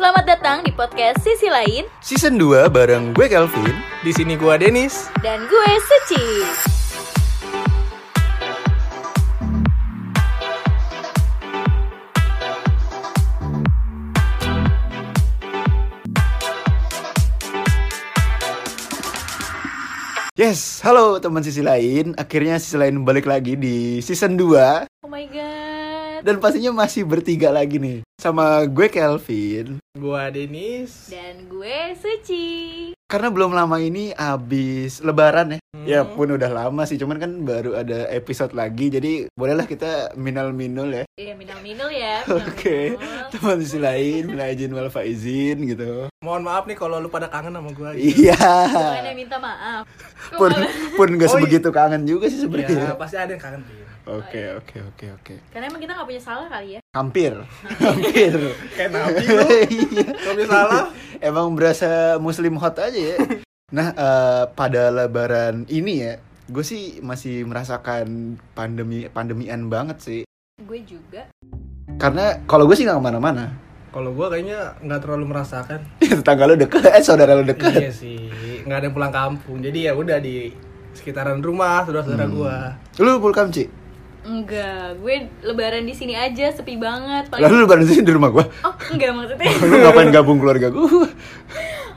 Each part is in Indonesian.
Selamat datang di podcast Sisi Lain Season 2 bareng gue Kelvin Di sini gua Denis. dan gue Suci. Yes, halo teman sisi lain Akhirnya sisi lain balik lagi di season 2 Oh my god. Dan pastinya masih bertiga lagi nih Sama gue Kelvin Gua Denis. Dan gue Suci. Karena belum lama ini abis lebaran ya Hmm. Ya pun udah lama sih Cuman kan baru ada episode lagi Jadi bolehlah kita minal-minul ya Iya minal-minul ya. Oke minal-minul. Teman sisi lain Minal izin wal faizin gitu Mohon maaf nih kalau lu pada kangen sama gua. gitu. Iya Bukannya minta maaf. Pun, pun gak Oh, iya. sebegitu kangen juga sih Iya, sebenarnya pasti ada yang kangen Pin. Oke oke oke oke Karena emang kita gak punya salah kali ya. Hampir Hampir Kayak nabi lu. Iya. Kalau bisa salah. Emang berasa muslim hot aja ya. Nah, eh, pada lebaran ini ya, gue sih masih merasakan pandemi pandemian banget sih. Gue juga. Karena kalau gue sih nggak ke mana-mana. Kalau gua kayaknya nggak terlalu merasakan. Tetangga lo deket, eh saudara lo deket. iya sih. Nggak ada yang pulang kampung. Jadi ya udah di sekitaran rumah saudara-saudara Hmm. gua. Lu pulkam Ci? Enggak, gue lebaran di sini aja sepi banget. Paling Lalu lebaran sini di rumah gue. Oh, enggak maksudnya. Lu ngapain gabung keluarga gue?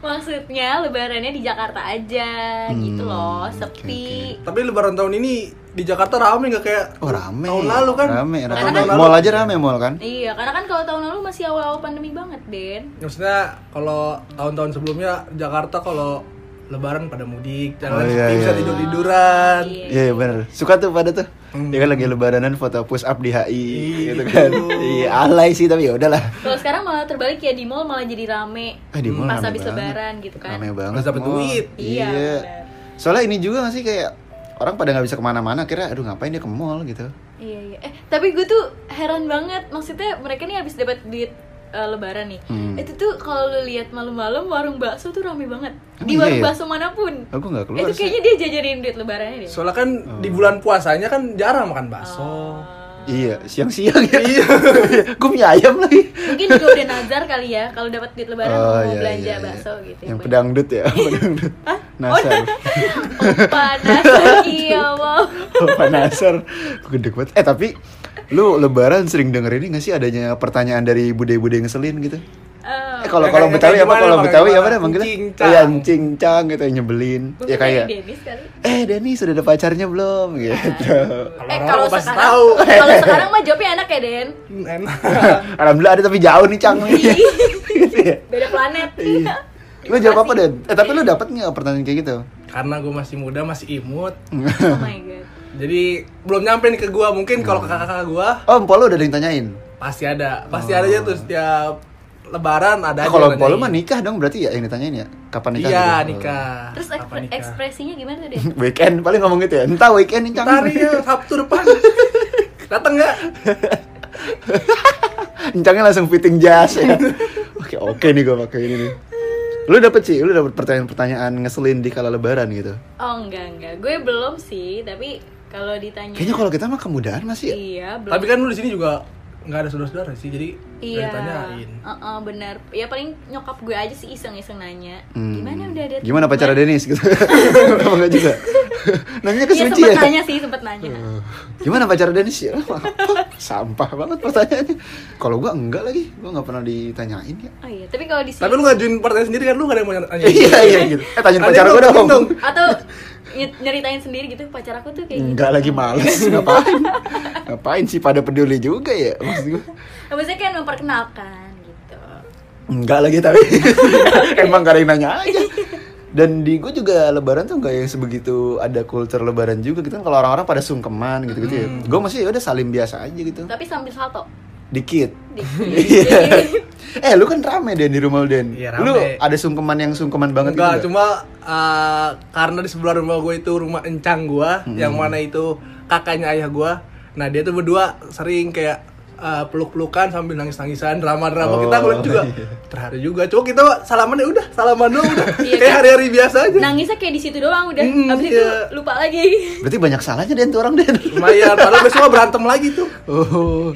maksudnya lebarannya di Jakarta aja gitu Hmm, loh, oke, sepi. Tapi lebaran tahun ini di Jakarta rame nggak kayak Oh rame. tahun lalu kan? Rame, rame. Karena kan- Mall aja rame mall kan? Iya, karena kan kalau tahun lalu masih awal-awal pandemi banget, Den. Maksudnya kalau tahun-tahun sebelumnya Jakarta kalau lebaran pada mudik, jalan Oh, iya, sepi, bisa iya. tidur-tiduran. Iya. Iya yeah, bener Suka tuh pada tuh Hmm. Dia kan lagi lebaranan foto push up di HI Iya. gitu kan Iya alay sih tapi ya udahlah Kalau sekarang malah terbalik ya di mall malah jadi rame. Eh, di mall pas rame habis banget. lebaran gitu kan. Rame banget dapet mall. duit. Iya. benar. Soalnya ini juga gak sih kayak Orang pada nggak bisa ke mana-mana Kira aduh ngapain dia ke mall gitu Iya, iya. Eh, tapi gue tuh heran banget. Maksudnya mereka nih habis dapat duit eh, lebaran nih. Hmm. Itu tuh kalau lu lihat malam-malam warung bakso tuh rame banget. Emang di iya warung ya? bakso mana pun. Aku nggak keluar itu sih kayaknya dia jajarin duit lebarannya deh. Soalnya kan di Oh. bulan puasanya kan jarang makan bakso. Iya siang-siang ya Iya Gue punya ayam lagi Mungkin juga udah nazar kali ya kalau dapat duit lebaran Oh, mau iya, belanja iya, iya. bakso gitu. Yang pedangdut ya Pedangdut Nasar Opa nazar iya wow. Opa Nasar Gede banget Eh tapi Lu lebaran sering denger ini gak sih adanya pertanyaan dari bude-bude ngeselin gitu? Eh, Eh kalau kalau Betawi apa? Kalau? Betawi apa manggilnya? Cincang. Iya, cincang gitu yang nyebelin. mungkin Ya kayak eh Denny sudah ada pacarnya belum gitu. Kalau Eh kalau sekarang tahu. kalau sekarang mah jawabnya enak ya Den. Hmm, Enak. Alhamdulillah ada tapi jauh nih Cang gitu ya. Beda planet. Iya. Lu jawab apa Den? Eh tapi lu dapet nggak pertanyaan kayak gitu? Karena gue masih muda, masih imut. oh my god. Jadi belum nyampe nih ke gua. Mungkin kalau ke kakak-kakak gua Oh, empol lu udah ada yang tanyain. pasti ada. Pasti ada aja tuh setiap lebaran ada Oh, aja. kalau yang empol lu mah nikah dong berarti ya yang ditanyain ya? Kapan nikah? Iya, gitu? nikah. Terus Kapan ekspre- nikah? ekspresinya gimana tuh Den? weekend paling ngomong gitu ya. Entah weekend nih. Tari ya, Sabtu depan. Dateng nggak? Encangnya langsung fitting jas ya. Oke, oke nih gue pakai ini nih. Lu dapet sih, lu dapet pertanyaan-pertanyaan ngeselin di kala lebaran gitu. Oh enggak enggak. Gue belum sih, tapi kalau ditanya Kayaknya kalau kita mah kemudahan masih ya. Iya, belum. Tapi kan lu di sini juga nggak ada saudara-saudara sih, jadi Iya, nggak ditanyain. Heeh, benar. Ya paling nyokap gue aja sih iseng-iseng nanya. Hmm. Gimana udah ada Gimana teman?" pacara Denis gitu? Apa enggak juga? Nanya ke Iya Suci ya? nanya sih, sempet nanya. Gimana pacara Denis ya? Apa? Sampah banget pertanyaannya. Kalau gua enggak lagi, gua nggak pernah ditanyain ya. Oh iya, tapi kalau di sini Tapi lu ngajuin pertanyaan sendiri kan lu nggak ada yang mau nanya. Iya iya gitu. Eh tanyain Ada pacar mau dong. atau nyeritain sendiri gitu pacar aku tuh kayak gitu. Enggak lagi males ngapain? Ngapain sih pada peduli juga ya maksud gua. Nah, Maksudnya kan memperkenalkan gitu. Enggak lagi tapi emang gak ada yang nanya aja. Dan di gue juga lebaran tuh nggak yang sebegitu ada kultur lebaran juga gitu kan kalau orang-orang pada sungkeman gitu-gitu ya. Gue masih ya udah salim biasa aja gitu. Tapi sambil salto. Dikit. Dikit. Eh lu kan rame Den di rumah lu Den. Iya, Lu rame. ada sungkeman yang sungkeman banget Enggak, gitu. cuma uh, karena di sebelah rumah gue itu rumah encang gue, Hmm. yang mana itu kakaknya ayah gue. Nah dia tuh berdua sering kayak uh, peluk-pelukan sambil nangis-nangisan, drama-drama. Oh, kita ngeliat juga iya. terharu juga. Cuma kita salaman ya udah, salaman doang udah. Iya, kayak kan? hari-hari biasa aja. Nangisnya kayak di situ doang udah. Habis itu iya. lupa lagi. Berarti banyak salahnya Den tuh orang Den. Lumayan, padahal besok berantem lagi tuh. Oh.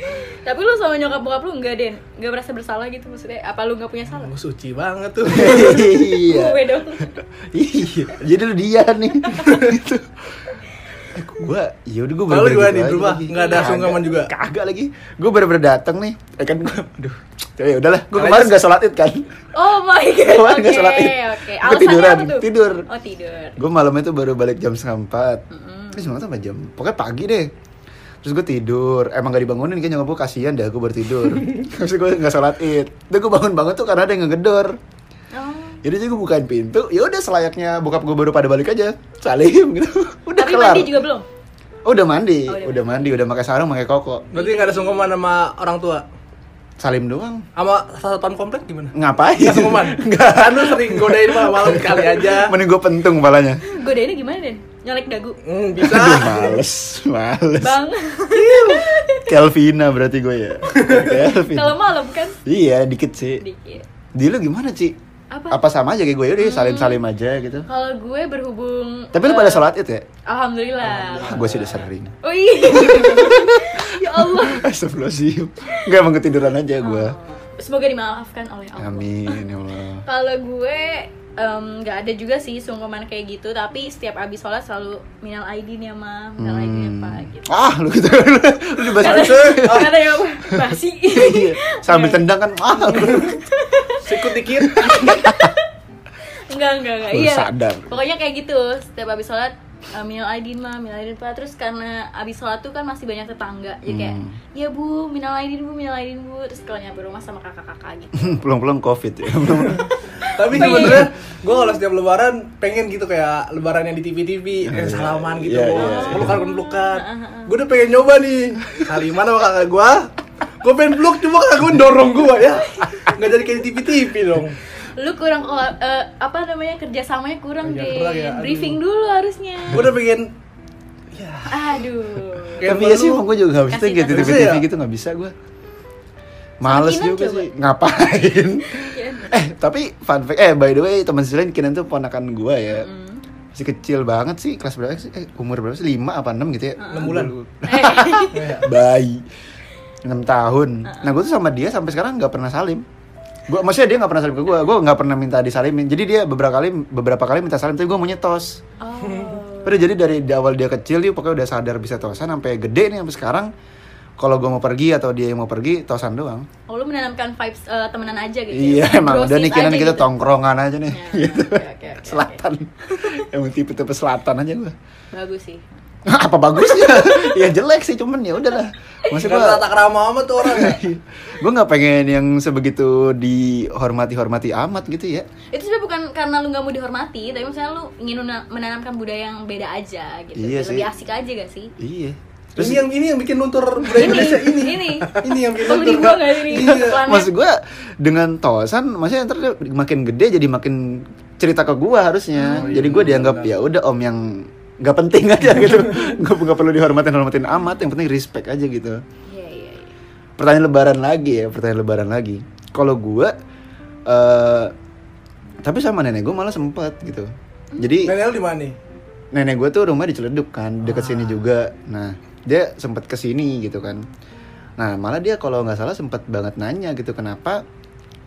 Tapi lu sama nyokap bokap lu enggak, Den? Enggak merasa bersalah gitu maksudnya? Apa lu enggak punya salah? Gue suci banget tuh. iya Gue dong. iya jadi lu dia nih gitu gue ya udah gue Kalau gimana nih, berubah? Nggak ada sungkaman juga? kagak lagi gue bener-bener dateng nih ya kan gue aduh ya udahlah gue Kalian kemarin nggak sholat id kan Oh my god. Kemarin nggak sholat id oke. gue tiduran tidur Oh, tidur. gue malamnya tuh baru balik jam setengah empat. Terus setengah apa jam pokoknya pagi deh terus gue tidur. Emang gak dibangunin kan nyokap gue kasihan dah gue baru tidur. Terus gue nggak sholat id. Terus gue bangun bangun tuh karena ada yang ngegedor. Oh. jadi gue bukain pintu ya udah selayaknya bokap gue baru pada balik aja. Salim gitu. Udah Tapi kelar. mandi juga belum? Oh, udah mandi, Oh, udah udah, mandi, udah pakai sarung, pakai koko. Berarti nggak ada sungkaman sama orang tua. Salim doang. Sama satuan komplek gimana? Ngapain? Nggak sungkaman. Enggak. Kan lu sering godain malam-malam kali aja. Mending gue pentung kepalanya. Godainnya gimana, Den? Nyolek dagu. Hmm, bisa. Aduh, males, males. Bang. Kelvina berarti gue ya. Kelvin. Kalau malam kan Iya, dikit sih. dikit. Di lu gimana, Ci? Apa? Apa sama aja kayak gue udah salim-salim aja gitu. Kalau gue berhubung Tapi lu eh, pada sholat itu ya? Alhamdulillah. Ah, gue sih udah sering. Oh iya. ya Allah. Astagfirullahaladzim. Enggak emang ketiduran aja gue. Oh. Semoga dimaafkan oleh Allah. Amin, ya Allah. Kalau gue nggak ada juga sih sungkeman kayak gitu, tapi setiap abis sholat selalu minal aidin ya ma, minal aidin ya Hmm. pak gitu. Ah, lu gitu. lu dibahas Kata yang apa? Basi. Iya, sambil tendang kan. Ah. Sikut dikit. enggak enggak enggak. Lu Iya. sadar. Pokoknya kayak gitu. Setiap abis sholat eh, minal aidin ma, minal aidin pak. Terus karena abis sholat tuh kan masih banyak tetangga, jadi kayak Hmm. ya bu, minal aidin bu, minal aidin bu. Terus kalau nyampe rumah sama kakak-kakak gitu. Pulang-pulang covid ya. Tapi sebenarnya gue kalau setiap lebaran pengen gitu kayak lebaran yang di TV-TV, kayak salaman gitu, Iya, iya, iya. pelukan pelukan. Gue udah pengen nyoba nih. Kali mana sama kakak gue? Gue pengen peluk cuma kakak gue dorong gue ya. Nggak jadi kayak di TV-TV dong. Lu kurang eh, apa namanya kerjasamanya kurang Kerja deh. kurang ya, aduh. Briefing dulu harusnya. Gue udah pengen ya Aduh. Kayak Tapi ya sih gue juga gak bisa tahu. TV? TV gitu gak bisa gue Males Kinan juga coba. sih Ngapain Kinan. Eh tapi fun fact Eh by the way teman selain Kinan tuh ponakan gue ya Hmm. Masih kecil banget sih Kelas berapa sih Eh umur berapa sih 5 apa 6 gitu ya 6 bulan. Eh, Iya. Bayi 6 tahun Nah gue tuh sama dia sampai sekarang gak pernah salim Gua, maksudnya dia gak pernah salim ke gue Gue gak pernah minta disalimin Jadi dia beberapa kali beberapa kali minta salim Tapi gue maunya tos oh. Udah jadi dari di awal dia kecil dia pokoknya udah sadar bisa tosan sampai gede nih sampai sekarang kalau gue mau pergi atau dia yang mau pergi tosan doang. Oh, lu menanamkan vibes eh, temenan aja gitu. Iya ya? emang udah nih kita gitu. tongkrongan aja nih. Ya, gitu. oke, oke, oke, selatan. emang tipe-tipe selatan aja gue. Bagus sih. Apa bagusnya? ya jelek sih cuman ya udahlah. Kan gue tata kerama amat tuh orang ya. gue nggak pengen yang sebegitu dihormati-hormati amat gitu ya. Itu sebenarnya bukan karena lu nggak mau dihormati, tapi misalnya lu ingin mena- menanamkan budaya yang beda aja gitu. Iya sih. Lebih asik aja gak sih? Iya. ini yang ini yang bikin luntur budaya Indonesia ini. Ini. Ini yang bikin luntur. dibuang nggak ini? Iya. Maksud gue dengan tosan, maksudnya ntar makin gede jadi makin cerita ke gue harusnya. Oh, iya, jadi gue dianggap ya udah om yang nggak penting aja gitu. Nggak nggak perlu dihormatin hormatin amat. Yang penting respect aja gitu. Iya, iya, iya. Pertanyaan lebaran lagi ya, pertanyaan lebaran lagi. Kalau gue, eh tapi sama nenek gue malah sempet gitu. Jadi Nenek lu di mana nih? nenek gue tuh rumah di Ciledug kan deket sini juga nah dia sempet ke sini gitu kan nah malah dia kalau nggak salah sempet banget nanya gitu kenapa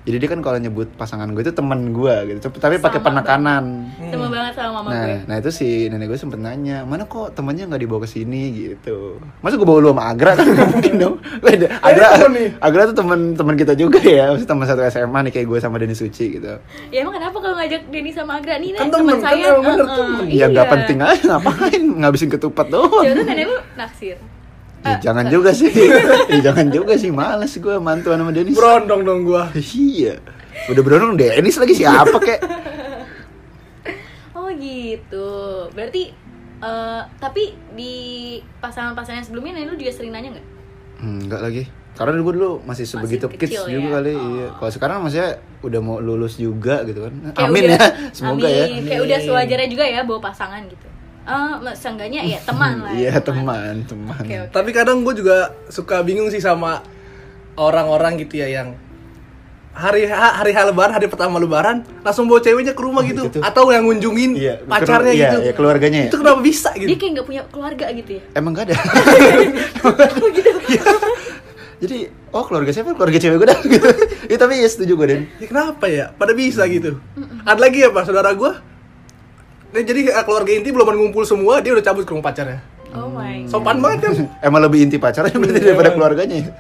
jadi dia kan kalau nyebut pasangan gue itu teman gue gitu tapi pakai penekanan Sama banget sama mama nah gue. nah itu si nenek gue sempet nanya mana kok temannya nggak dibawa ke sini gitu masa gue bawa lu sama Agra kan mungkin dong Beda. Agra temen nih. Agra tuh teman teman kita juga ya maksudnya teman satu SMA nih kayak gue sama Denny Suci gitu Ya emang kenapa kalau ngajak Denny sama Agra nih Kan teman temen, kan saya? bener Heeh, temen. ya nggak iya. penting aja ngapain ngabisin ketupat doang Jangan nenek lu naksir. Ya, jangan juga sih. ya, jangan juga sih, males gue mantuan sama Denis. Berondong dong gua. Iya. Udah berondong Denis lagi siapa kek? Oh gitu. Berarti eh tapi di pasangan-pasangan sebelumnya lu juga sering nanya nggak? Hmm, enggak lagi. Karena dulu dulu masih sebegitu kids kecil juga ya? kali. Oh. Iya. Kalau sekarang maksudnya udah mau lulus juga gitu kan. Kayak Amin udah- ya. Semoga ya. amin. Kayak udah sewajarnya juga ya bawa pasangan gitu. Eh, seenggaknya ya teman lah. Iya, ya, teman, teman. Oke, oke. Tapi kadang gue juga suka bingung sih sama orang-orang gitu ya yang hari ha- hari H lebaran, hari pertama lebaran langsung bawa ceweknya ke rumah Oh, gitu gitu. atau yang ngunjungin Iya, pacarnya iya, gitu. iya, keluarganya ya. Itu kenapa bisa Dia gitu? kayak nggak punya keluarga gitu ya? Emang gak ada. Oh gitu. Jadi, oh keluarga siapa? Keluarga cewek gue dah gitu. Iya tapi ya setuju gue Den. Ya, kenapa ya? Pada bisa gitu. Ada lagi ya pak saudara gue. Nah, jadi eh, keluarga inti belum ngumpul semua, dia udah cabut ke rumah pacarnya. Oh my. God. Sopan banget kan? Emang lebih inti pacarnya berarti Iya. daripada keluarganya ya.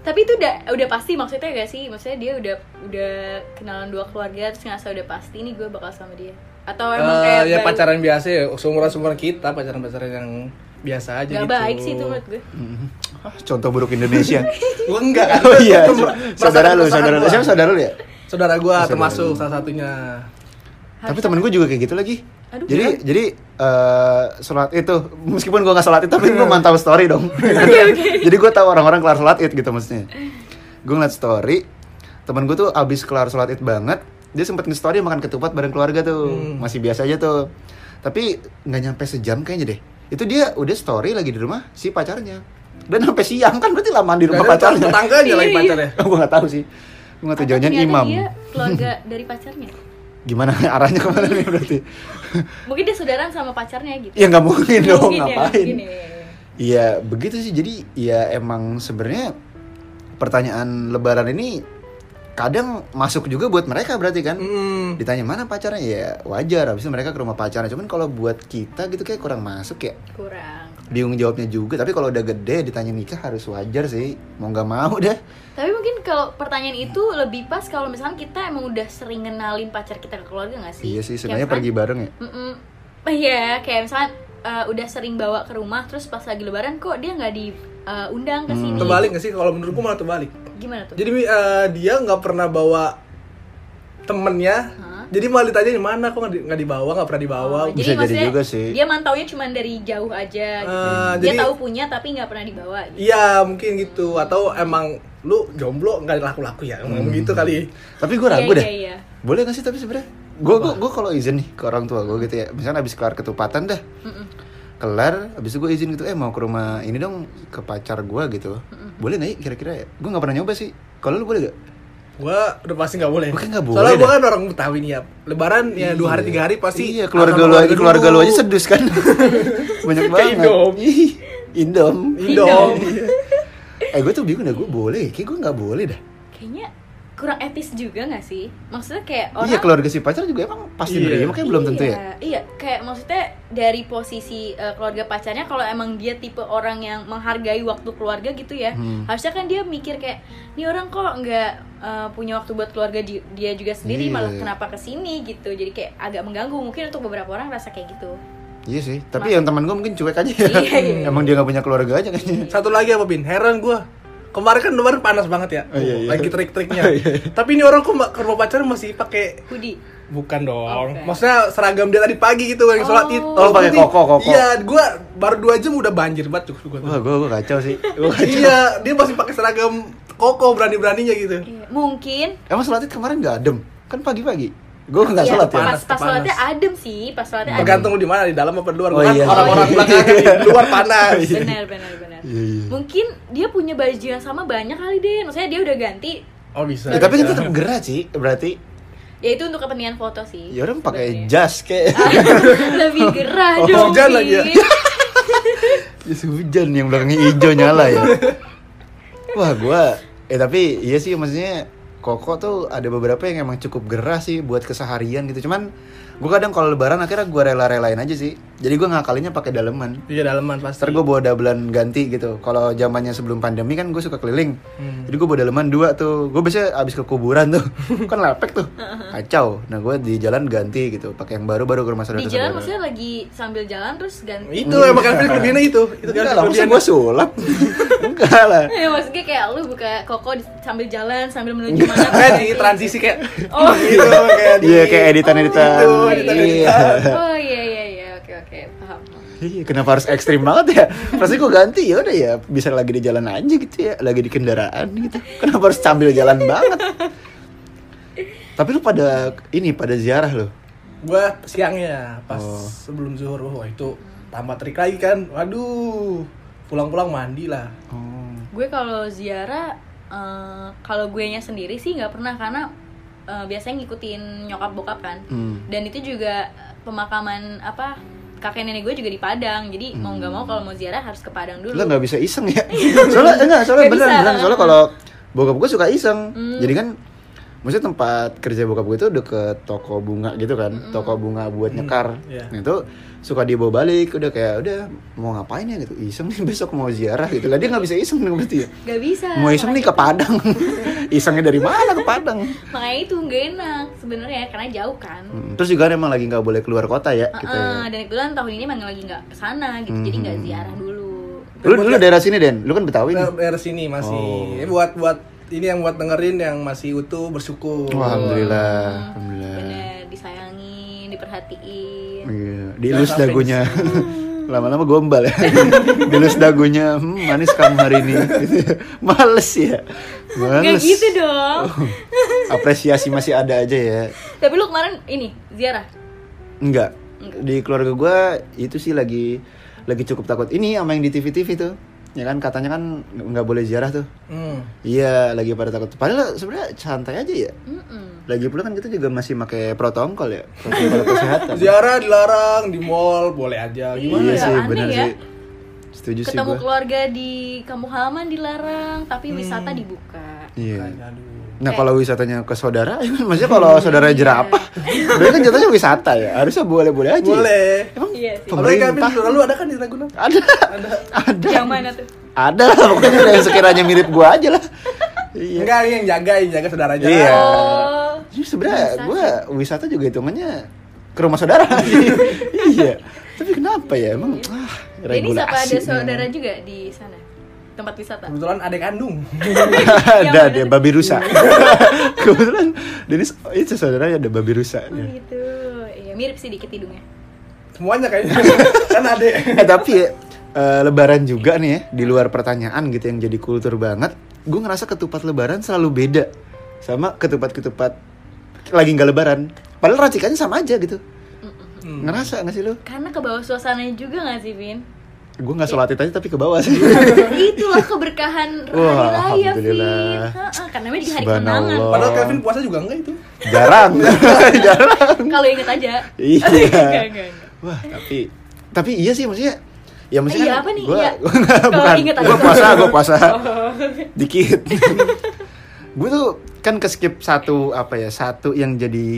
Tapi itu udah udah pasti maksudnya gak sih? Maksudnya dia udah udah kenalan dua keluarga terus ngerasa udah pasti nih gue bakal sama dia. Atau emang Eh, kayak ya baru- pacaran biasa ya, seumuran seumuran kita pacaran-pacaran yang biasa aja Gak gitu. baik sih itu menurut gue. Ah, Contoh buruk Indonesia. Gua enggak kan? oh iya, saudara lu, saudara lu. Siapa saudara lu ya? Saudara gua termasuk salah satunya. Tapi temen gue juga kayak gitu lagi. Aduh, jadi kenapa? jadi eh, sholat itu meskipun gue nggak sholat itu tapi gue mantau story dong. jadi gue tahu orang-orang kelar sholat it gitu maksudnya. Gue ngeliat story temen gue tuh abis kelar sholat it banget dia sempet nge-story makan ketupat bareng keluarga tuh Hmm. masih biasa aja tuh tapi nggak nyampe sejam kayaknya deh itu dia udah story lagi di rumah si pacarnya dan sampai siang kan berarti lamaan di rumah ada pacarnya Tetangganya lagi pacarnya. gue nggak tahu sih gue nggak tahu jangan imam Dia keluarga dari pacarnya. Gimana arahnya ke mana nih berarti Mungkin dia saudaraan sama pacarnya gitu. ya nggak mungkin dong Mungkin ya, ngapain ya. Iya begitu sih jadi ya emang sebenarnya pertanyaan lebaran ini kadang masuk juga buat mereka berarti kan Hmm. ditanya mana pacarnya ya wajar habis itu mereka ke rumah pacarnya cuman kalau buat kita gitu kayak kurang masuk ya Kurang. bingung jawabnya juga tapi kalau udah gede ditanya nikah harus wajar sih mau nggak mau deh Tapi mungkin kalau pertanyaan itu lebih pas kalau misalnya kita emang udah sering kenalin pacar kita ke keluarga gak sih? iya sih sebenarnya pergi bareng ya. Oh Iya, kayak misalnya eh, udah sering bawa ke rumah terus pas lagi lebaran kok dia nggak diundang ke Hmm. sini. Terbalik nggak sih? Kalau menurutku malah terbalik. Gimana tuh? Jadi eh, dia nggak pernah bawa temennya. Hah? Jadi malah ditanya di mana kok nggak di- nggak dibawa, nggak pernah dibawa. Oh, Bisa jadi juga sih. Dia mantaunya cuma dari jauh aja gitu. Eh, dia jadi- tahu punya tapi nggak pernah dibawa gitu. Iya mungkin gitu atau emang lu jomblo nggak laku-laku ya emang begitu kali tapi gue ragu Iya, deh iya, iya. boleh gak sih tapi sebenarnya gue gue gue kalau izin nih ke orang tua gue gitu ya misalnya habis kelar ketupatan dah Mm-mm. Kelar habis itu gue izin gitu eh mau ke rumah ini dong ke pacar gue gitu. Boleh nggak ya kira-kira ya? Gue nggak pernah nyoba sih. Kalau lu boleh gak gua udah pasti nggak boleh. Gua kan nggak boleh soalnya gua dah. kan orang Betawi nih ya. Lebaran ya dua hari tiga hari pasti iya keluarga lu aja keluarga lu aja sedus kan. Banyak Kayak banget. Indom. Ih, indom. Indom. eh gue tuh bingung dah gue boleh. Kayak gue nggak boleh dah kurang etis juga gak sih? Maksudnya kayak orang iya keluarga si pacar juga emang pasti Iya. nerima kayak belum tentu ya Iya, Iya, kayak maksudnya dari posisi eh, keluarga pacarnya kalau emang dia tipe orang yang menghargai waktu keluarga gitu ya, Hmm. harusnya kan dia mikir kayak nih orang kok nggak eh, punya waktu buat keluarga di- dia juga sendiri Iya. malah kenapa ke sini gitu. Jadi kayak agak mengganggu. Mungkin untuk beberapa orang rasa kayak gitu. iya sih tapi yang teman gue mungkin cuek aja ya Iya, iya. emang dia nggak punya keluarga aja kayaknya satu lagi apa bin heran gua kemarin kan kemarin panas banget ya Oh, iya, iya. lagi trik-triknya Oh, iya, iya. tapi ini orang kok ke rumah pacar masih pakai Hoodie. bukan dong Oke. maksudnya seragam dia tadi pagi gitu yang sholat id Oh. Oh, pakai koko, koko. iya gua baru dua jam udah banjir banget tuh gua wah gue gue kacau sih Gua kacau. iya dia masih pakai seragam koko berani beraninya gitu Iya. Mungkin emang sholat id kemarin nggak adem kan pagi-pagi gue nggak Iya, sholat ya panas, pas, pas sholatnya adem sih, pas sholatnya adem. tergantung di mana di dalam apa di luar Oh, Gua kan iya. orang-orang Oh, iya. belakang di luar panas Benar, benar, benar. Iya, iya. Mungkin dia punya baju yang sama banyak kali deh. Maksudnya dia udah ganti. oh bisa Ya, tapi kan tetap gerah sih berarti Ya itu untuk kepentingan foto sih. ya orang pakai jas kayak Lebih gerah Oh, dong. hujan lagi ya? Jas hujan yang belakangnya hijau nyala ya wah gue eh tapi iya sih maksudnya koko tuh ada beberapa yang emang cukup gerah sih buat keseharian gitu. Cuman gue kadang kalau lebaran akhirnya gue rela-relain aja sih jadi gue ngakalinnya pakai daleman iya dalaman pasti Ntar gue bawa dabelan ganti gitu. Kalau zamannya sebelum pandemi kan gue suka keliling. Hmm. Jadi gue bawa daleman dua tuh. Gue biasanya abis ke kuburan tuh. kan lepek tuh. Kacau. Nah gue di jalan ganti gitu. Pakai yang baru baru ke rumah Di jalan maksudnya lagi sambil jalan terus ganti. itu emang kan kelebihannya itu itu kan lah, kelebihannya gue sulap. Enggak lah. Ya maksudnya kayak lu buka koko di- sambil jalan sambil menuju mana. kayak di transisi kayak Oh. gitu kayak di Iya kayak editan-editan. Gitu, editan-editan. Iya. Oh iya iya iya oke paham. Iya, kenapa harus ekstrim banget ya? Pasti gue ganti ya udah ya, bisa lagi di jalan aja gitu ya, lagi di kendaraan gitu. Kenapa harus sambil jalan banget? Tapi lu pada ini pada ziarah loh. gua siangnya pas Oh. sebelum zuhur wah itu tambah trik lagi kan waduh pulang-pulang mandi lah Oh. Gue kalau ziarah eh, kalau gue nya sendiri sih nggak pernah karena eh, biasanya ngikutin nyokap bokap kan. Hmm. Dan itu juga pemakaman apa kakek nenek gue juga di Padang jadi mau nggak mau kalau mau ziarah harus ke Padang dulu Lo nggak bisa iseng ya? soalnya enggak, soalnya Nggak beneran, bisa. beneran. Soalnya kalau bokap gue suka iseng. Hmm. Jadi kan maksudnya tempat kerja bokap gue itu deket toko bunga gitu kan, Hmm. toko bunga buat nyekar. iya. Nah, itu suka dia bawa balik, udah kayak udah mau ngapain ya gitu. Iseng nih besok mau ziarah gitu. Lah dia nggak bisa iseng dong berarti ya. nggak bisa Mau iseng nih ke Padang. Isengnya dari mana ke Padang? makanya itu nggak enak sebenarnya karena jauh kan Hmm, Terus juga emang lagi nggak boleh keluar kota ya Heeh, gitu ya. dan kebetulan tahun ini emang lagi nggak ke sana gitu jadi nggak Hmm. ziarah dulu Lu dulu daerah sini Den, lu kan Betawi nih. Daerah sini masih Oh. Ini buat buat ini yang buat dengerin yang masih utuh bersyukur. Wah, alhamdulillah, alhamdulillah. Diperhatiin Iya, dielus dagunya. Lama-lama gombal ya. dielus dagunya, hmm, manis kamu hari ini. Males ya. Males. gitu dong Apresiasi masih ada aja ya. tapi lu kemarin ini ziarah Enggak. Di keluarga gua itu sih lagi lagi cukup takut. Ini sama yang di TV-TV tuh. Ya kan katanya kan nggak boleh ziarah tuh. Hmm. Iya, lagi pada takut. Padahal sebenarnya santai aja ya. Mm-mm. Lagi pula kan kita juga masih pakai protokol ya, protokol kesehatan. Ziarah dilarang di mall boleh aja. Gimana? iya Iya, sih, benar ya. sih. Setuju sih ketemu gua. keluarga di kampung halaman dilarang tapi wisata dibuka Iya. Aduh. Nah kalau wisatanya ke saudara, maksudnya kalau saudara jerapah, berarti kan jatuhnya wisata ya. Harusnya boleh-boleh aja. ya. Boleh. Emang iya sih pemerintah lalu ada kan di Ragunan? ada, ada, yang mana tuh ada lah. Pokoknya ada yang sekiranya mirip gua aja lah. Iya. Enggak, ini yang jaga, yang jaga saudaranya. Iya. oh Jadi sebenarnya gua wisata juga hitungannya ke rumah saudara. iya. Tapi kenapa ya emang ah, ini regulasi. siapa ada saudara juga di sana tempat wisata Kebetulan adek kandung. ada mana babi rusa. Kebetulan Denis itu saudaranya ada babi rusa. oh gitu iya mirip sih dikit hidungnya Semuanya kayaknya. kan adek. eh tapi ya, eh, lebaran juga nih ya di luar pertanyaan gitu yang jadi kultur banget gue ngerasa ketupat lebaran selalu beda sama ketupat-ketupat lagi nggak lebaran padahal racikannya sama aja gitu Hmm. ngerasa nggak sih lo karena ke bawah suasananya juga gak sih Vin gue nggak sholat itu aja tapi ke bawah sih itulah keberkahan Wah, hari raya alhamdulillah. Ha-ha, karena namanya juga hari kemenangan Padahal Kevin puasa juga enggak itu. jarang jarang kalau inget aja Iya. Enggak, enggak, enggak. wah tapi tapi iya sih maksudnya ya maksudnya Iya, apa nih? gua, Iya. gua- bukan inget aja. gue puasa gue puasa Oh. dikit gue tuh kan ke skip satu apa ya satu yang jadi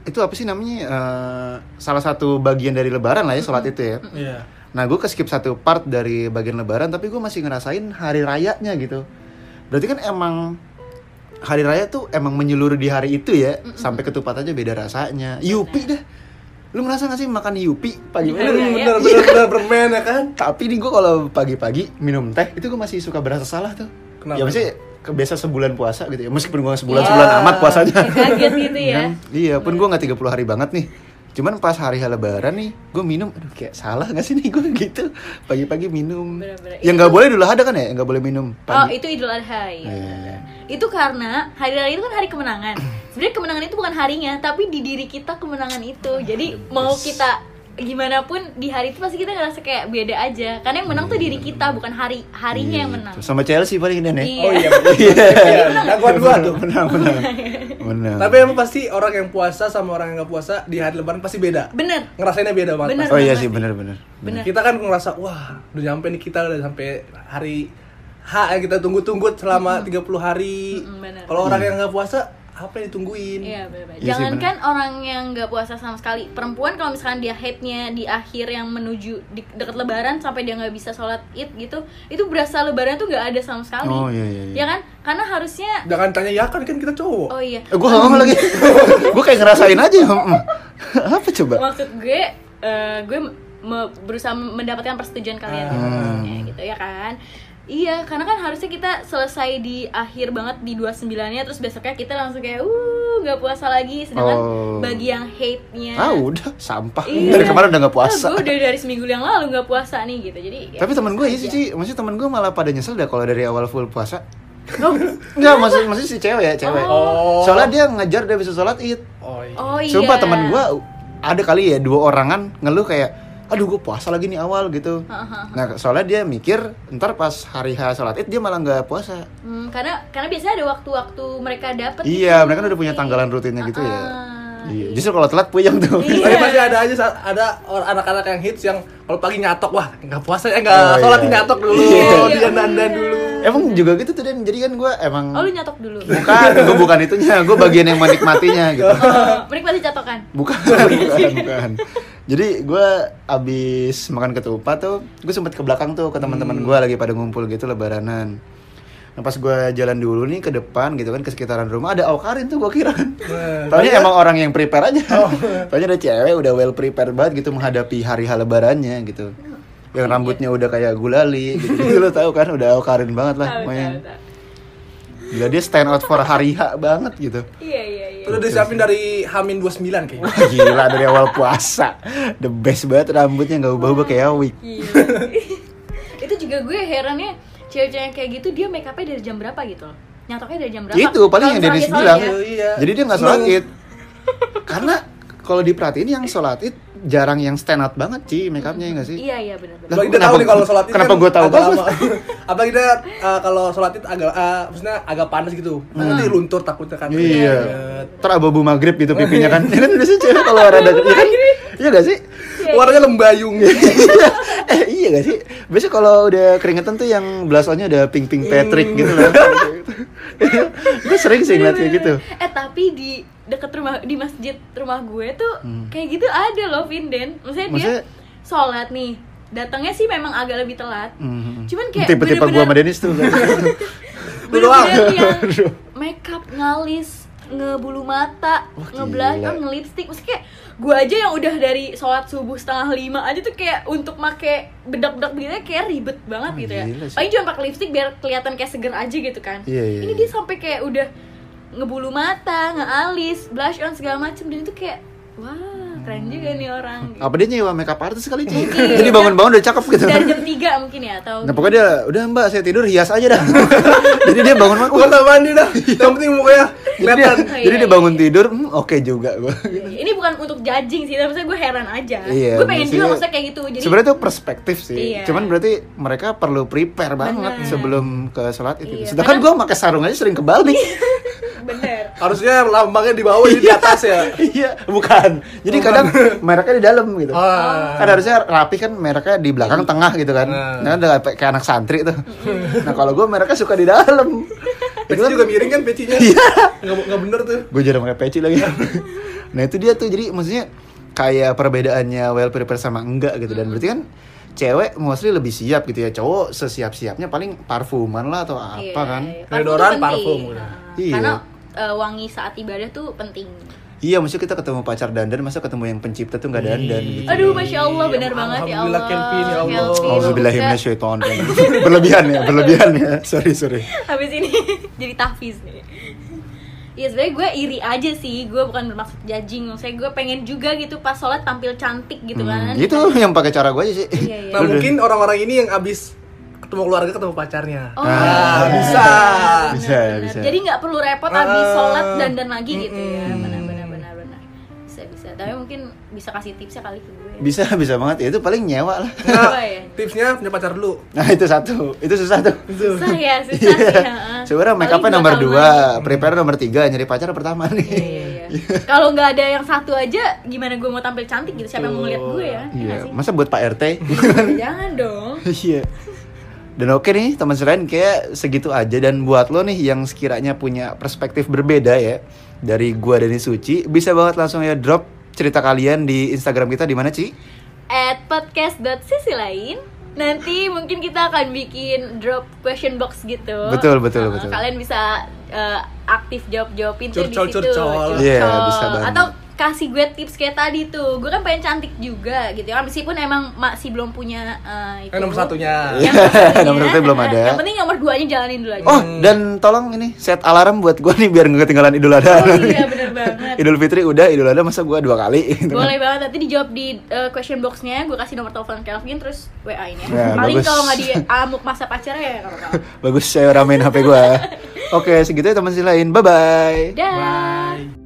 itu apa sih namanya eh, salah satu bagian dari lebaran lah ya sholat itu ya Iya. Nah gue ke skip satu part dari bagian lebaran tapi gue masih ngerasain hari rayanya gitu. Berarti kan emang hari raya tuh emang menyeluruh di hari itu ya sampai ketupat aja beda rasanya. Yupi dah lu ngerasa gak sih makan yupi pagi? Iya, Bener, iya, bener, bener, bener, permen ya kan? tapi nih gue kalau pagi-pagi minum teh itu gue masih suka berasa salah tuh. Kenapa? ya maksudnya kebiasa sebulan puasa gitu ya. Meskipun gue sebulan Wah. sebulan amat puasanya. Kaget gitu ya. Iya pun gue nggak 30 hari banget nih cuman pas hari lebaran nih gue minum aduh kayak salah gak sih nih gue gitu pagi-pagi minum Bener-bener. yang nggak boleh dulu ada kan ya yang nggak boleh minum Oh pagi itu Idul Adha ya. Iya. Itu karena hari raya itu kan hari kemenangan. Sebenarnya kemenangan itu bukan harinya, tapi di diri kita kemenangan itu. Jadi mau kita gimana pun di hari itu pasti kita ngerasa kayak beda aja. Karena yang menang tuh diri kita, bukan hari harinya yang menang. Gitu. sama Chelsea paling dan ya Iya. Oh iya, bener. Iya, jagoan gua tuh. menang menang menang Tapi emang pasti orang yang puasa sama orang yang nggak puasa di hari lebaran pasti beda. Bener. Ngerasainnya beda banget. Bener. pasti. oh iya sih benar benar Bener. Kita kan ngerasa wah, udah nyampe nih kita udah sampai hari H yang kita tunggu-tunggu selama 30 hari. Mm-mm, bener. Kalau orang yang nggak puasa apa yang ditungguin? Iya benar. Iya sih, Jangankan orang yang nggak puasa sama sekali, perempuan kalau misalkan dia haidnya di akhir yang menuju di dekat Lebaran sampai dia nggak bisa sholat id gitu, itu berasa Lebaran tuh nggak ada sama sekali. Oh, iya, iya, iya. Ya kan? Karena harusnya Jangan tanya ya kan kan kita cowok. Oh iya. Eh, gue gak ngomong lagi gue kayak ngerasain aja mm. apa coba Maksud gue eh, gue me- berusaha mendapatkan persetujuan kalian Hmm. Ya, gitu ya kan. Iya, karena kan harusnya kita selesai di akhir banget di 29-nya terus besoknya kita langsung kayak uh nggak puasa lagi sedangkan Oh. bagi yang hate-nya ah udah sampah Iya. dari kemarin udah gak puasa Oh, gue udah dari seminggu yang lalu nggak puasa nih gitu. Jadi ya Tapi temen gue iya aja. sih, Ci. maksudnya temen gue malah pada nyesel dah kalau dari awal full puasa. Oh, Enggak, maksud maksudnya si cewek ya, cewek. Oh. Soalnya dia ngejar dia bisa sholat id. Oh iya. oh iya. Sumpah temen gue ada kali ya dua orangan ngeluh kayak, aduh gue puasa lagi nih awal gitu. Nah soalnya dia mikir ntar pas hari H sholat id dia malah nggak puasa. Hmm, karena karena biasanya ada waktu-waktu mereka dapat. Iya, mereka kan udah punya tanggalan rutinnya gitu ya. Ah. Iya, justru kalau telat puyeng tuh. Iya. Tapi masih ada aja ada anak-anak yang hits yang kalau pagi nyatok wah nggak puasa eh nggak Oh, sholat iya. nyatok dulu Iya, iya. dia dandan dulu. Emang juga gitu tuh Dan, jadi kan gue emang Oh lu nyatok dulu. bukan, gue bukan itunya, gue bagian yang menikmatinya gitu. Oh, menikmati catokan. Bukan, bukan, bukan. Jadi gue abis makan ketupat tuh, gue sempet ke belakang tuh ke teman-teman gue lagi pada ngumpul gitu lebaranan. Nah pas gue jalan dulu nih ke depan gitu kan ke sekitaran rumah ada Aukarin tuh gue kira kan. Nah, Taunya emang orang yang prepare aja. Taunya ada cewek udah well prepared banget gitu menghadapi hari hal lebarannya gitu. Yang rambutnya udah kayak gulali gitu. Lo tau kan udah Aukarin banget lah tahu. Gila dia stand out for hari H banget gitu. Iya, iya, iya. Udah disiapin dari Hamin 29 kayaknya. Wah, gila dari awal puasa. The best banget rambutnya nggak ubah-ubah kayak wig. Gila. itu juga gue herannya cewek-cewek yang kayak gitu dia make upnya dari jam berapa gitu loh nyatoknya dari jam berapa Itu paling yang Dennis bilang. ya, Iya. Jadi dia nggak sholat id. Karena kalau diperhatiin yang sholat id jarang yang stand out banget sih make upnya ya nggak sih? iya iya benar-benar Lah, Apalagi dia kenapa- tahu nih kalau sholat id kenapa kan gua tahu agak banget? lama. Apalagi dia uh, kalau sholat id agak uh, maksudnya agak panas gitu. Nanti luntur takutnya kan. Hmm. Iya. Banget. Ntar abu-abu maghrib gitu pipinya kan. Ya kan biasanya cewek kalau rada iya kan? Iya gak sih? Warnanya lembayung. eh iya gak sih? Biasanya kalau udah keringetan tuh yang blasonnya udah pink-pink Patrick gitu loh. Gue sering sih ngeliat kayak gitu. eh tapi di deket rumah di masjid rumah gue tuh kayak gitu ada loh Vinden maksudnya, Hmm. Maksudnya- dia sholat nih datangnya sih memang agak lebih telat Hmm. cuman kayak tipe-tipe gua sama Dennis tuh. Bener-bener yang make up ngalis ngebulu mata Wah, ngeblush gila. ngelipstick maksudnya kayak gue aja yang udah dari sholat subuh setengah lima aja tuh kayak untuk make bedak-bedak begitu kayak ribet banget Wah, gitu ya paling cuma pakai lipstick biar kelihatan kayak seger aja gitu kan Iya, iya, ini iya. dia sampai kayak udah ngebulu mata ngealis blush on segala macem dan itu kayak wah keren juga nih orang gitu. Apa dia nyewa makeup artist kali Ci? Mungkin. Jadi bangun-bangun udah cakep gitu. dari jam 3 mungkin ya atau Nah pokoknya dia, udah mbak saya tidur hias aja dah Jadi dia bangun Gua tak mandi dah. Yang penting mukanya Jadi dia. Oh, jadi iya, dia iya. bangun tidur, hmm, oke juga gue ini bukan untuk judging sih tapi maksudnya gue heran aja. Iya, gue pengen juga maksudnya- maksudnya kayak gitu jadi Sebenarnya itu perspektif sih. Iya. Cuman berarti mereka perlu prepare banget Bener. sebelum ke sholat itu. Iya, Sedangkan gue pakai sarung aja sering kebalik. Bener Harusnya lambangnya di bawah ini di atas ya. Iya, bukan. Jadi kadang mereknya di dalam gitu. Ah. Kan harusnya rapi kan mereknya di belakang tengah gitu kan. Nah. Nah udah kayak kayak anak santri tuh. Nah kalau gue mereknya suka di dalam Peci juga miring kan pecinya. Iya. Nggak nggak bener tuh. gue jarang pakai peci lagi nah itu dia tuh jadi maksudnya kayak perbedaannya well prepared sama enggak gitu dan berarti kan cewek mostly lebih siap gitu ya cowok sesiap siapnya paling parfuman lah atau apa Iya, kan iya. Deodoran, tuh penting. parfum udah. Iya. karena eh, wangi saat ibadah tuh penting iya maksudnya kita ketemu pacar dandan masa ketemu yang pencipta tuh nggak dandan gitu? Aduh masya allah benar banget ya allah. Alhamdulillah, Kelvin, ya Allah. Kelvin, Auzubillahiminasyaiton berlebihan ya berlebihan ya. Sorry sorry. Habis ini jadi tahfiz nih. Iya sebenarnya gue iri aja sih, gue bukan bermaksud judging, maksudnya gue pengen juga gitu pas sholat tampil cantik gitu kan. Hmm, itu yang pakai cara gue aja sih. Iya, iya. Nah, mungkin orang-orang ini yang abis ketemu keluarga ketemu pacarnya. Oh, Ah, iya, bisa. Bisa, bisa. Jadi nggak perlu repot habis Ah, sholat dan dan lagi gitu ya, Bisa bisa, tapi mungkin bisa kasih tipsnya kali ke gue. bisa bisa banget ya itu paling nyewa lah Nah, ya? tipsnya punya pacar dulu. nah itu satu itu susah tuh Susah ya, susah sih. heeh. Sebenarnya make upnya nomor dua, lagi. prepare nomor tiga, nyari pacar pertama nih. Iya, iya, iya. Kalau nggak ada yang satu aja, gimana gue mau tampil cantik gitu? Siapa yang mau ngeliat gue ya? Iya sih? masa buat Pak RT? Jangan dong. Iya. Dan oke nih teman selain kayak segitu aja dan buat lo nih yang sekiranya punya perspektif berbeda ya dari gua dan Suci bisa banget langsung ya drop cerita kalian di Instagram kita di mana Ci? At podcast.sisi lain Nanti mungkin kita akan bikin drop question box gitu Betul, betul, Nah, betul. Kalian bisa eh, aktif jawab-jawabin tuh di situ curcol. curcol. Iya, bisa banget. Atau kasih gue tips kayak tadi tuh Gue kan pengen cantik juga gitu ya Meskipun emang masih belum punya eh, itu Eh, nomor satunya. Yang nomor satunya. Nomor satunya belum ada. Yang penting nomor duanya jalanin dulu aja Oh, dan tolong ini set alarm buat gua nih biar nggak ketinggalan Idul Adha. Oh iya bener banget Idul Fitri udah, Idul Adha masa gua dua kali gitu kan. Boleh banget nanti dijawab di uh, question boxnya gue kasih nomor telepon Kelvin terus WA ini ya. Paling kalau nggak di amuk masa pacarnya ya apa-apa. Bagus saya ramein HP gua. Oke, segitu ya teman sih lain. Bye bye. Dah. Bye.